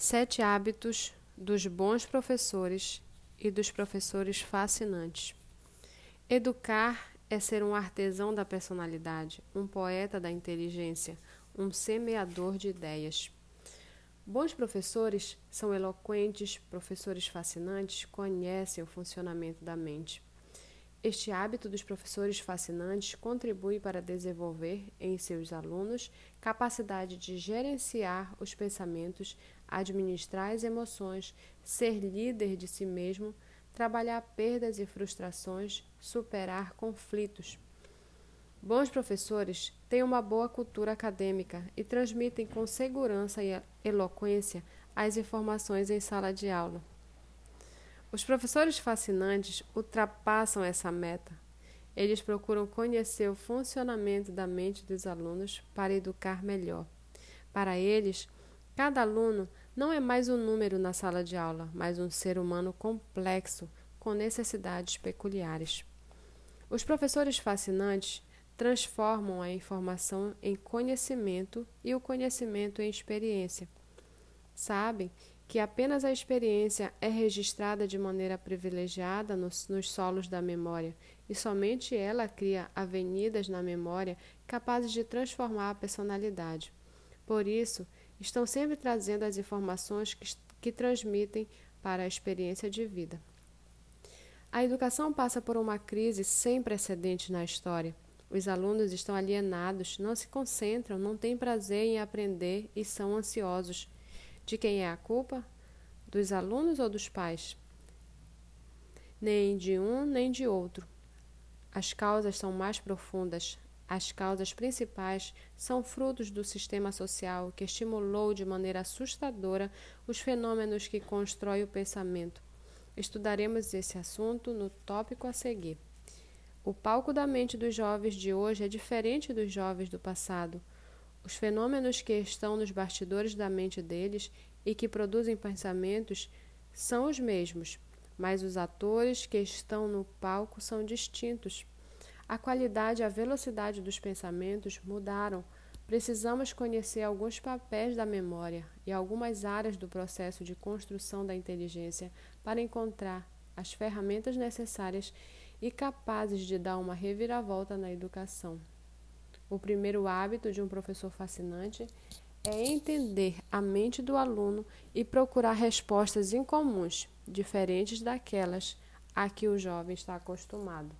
Sete hábitos dos bons professores e dos professores fascinantes. Educar é ser um artesão da personalidade, um poeta da inteligência, um semeador de ideias. Bons professores são eloquentes, professores fascinantes conhecem o funcionamento da mente. Este hábito dos professores fascinantes contribui para desenvolver em seus alunos capacidade de gerenciar os pensamentos, administrar as emoções, ser líder de si mesmo, trabalhar perdas e frustrações, superar conflitos. Bons professores têm uma boa cultura acadêmica e transmitem com segurança e eloquência as informações em sala de aula. Os professores fascinantes ultrapassam essa meta. Eles procuram conhecer o funcionamento da mente dos alunos para educar melhor. Para eles, cada aluno não é mais um número na sala de aula, mas um ser humano complexo com necessidades peculiares. Os professores fascinantes transformam a informação em conhecimento e o conhecimento em experiência. Sabem que apenas a experiência é registrada de maneira privilegiada nos, nos, solos da memória, e somente ela cria avenidas na memória capazes de transformar a personalidade. Por isso, estão sempre trazendo as informações que, que transmitem para a experiência de vida. A educação passa por uma crise sem precedentes na história. Os alunos estão alienados, não se concentram, não têm prazer em aprender e são ansiosos. De quem é a culpa? Dos alunos ou dos pais? Nem de um nem de outro. As causas são mais profundas. As causas principais são frutos do sistema social que estimulou de maneira assustadora os fenômenos que constroem o pensamento. Estudaremos esse assunto no tópico a seguir. O palco da mente dos jovens de hoje é diferente dos jovens do passado. Os fenômenos que estão nos bastidores da mente deles e que produzem pensamentos são os mesmos, mas os atores que estão no palco são distintos. A qualidade e a velocidade dos pensamentos mudaram. Precisamos conhecer alguns papéis da memória e algumas áreas do processo de construção da inteligência para encontrar as ferramentas necessárias e capazes de dar uma reviravolta na educação. O primeiro hábito de um professor fascinante é entender a mente do aluno e procurar respostas incomuns, diferentes daquelas a que o jovem está acostumado.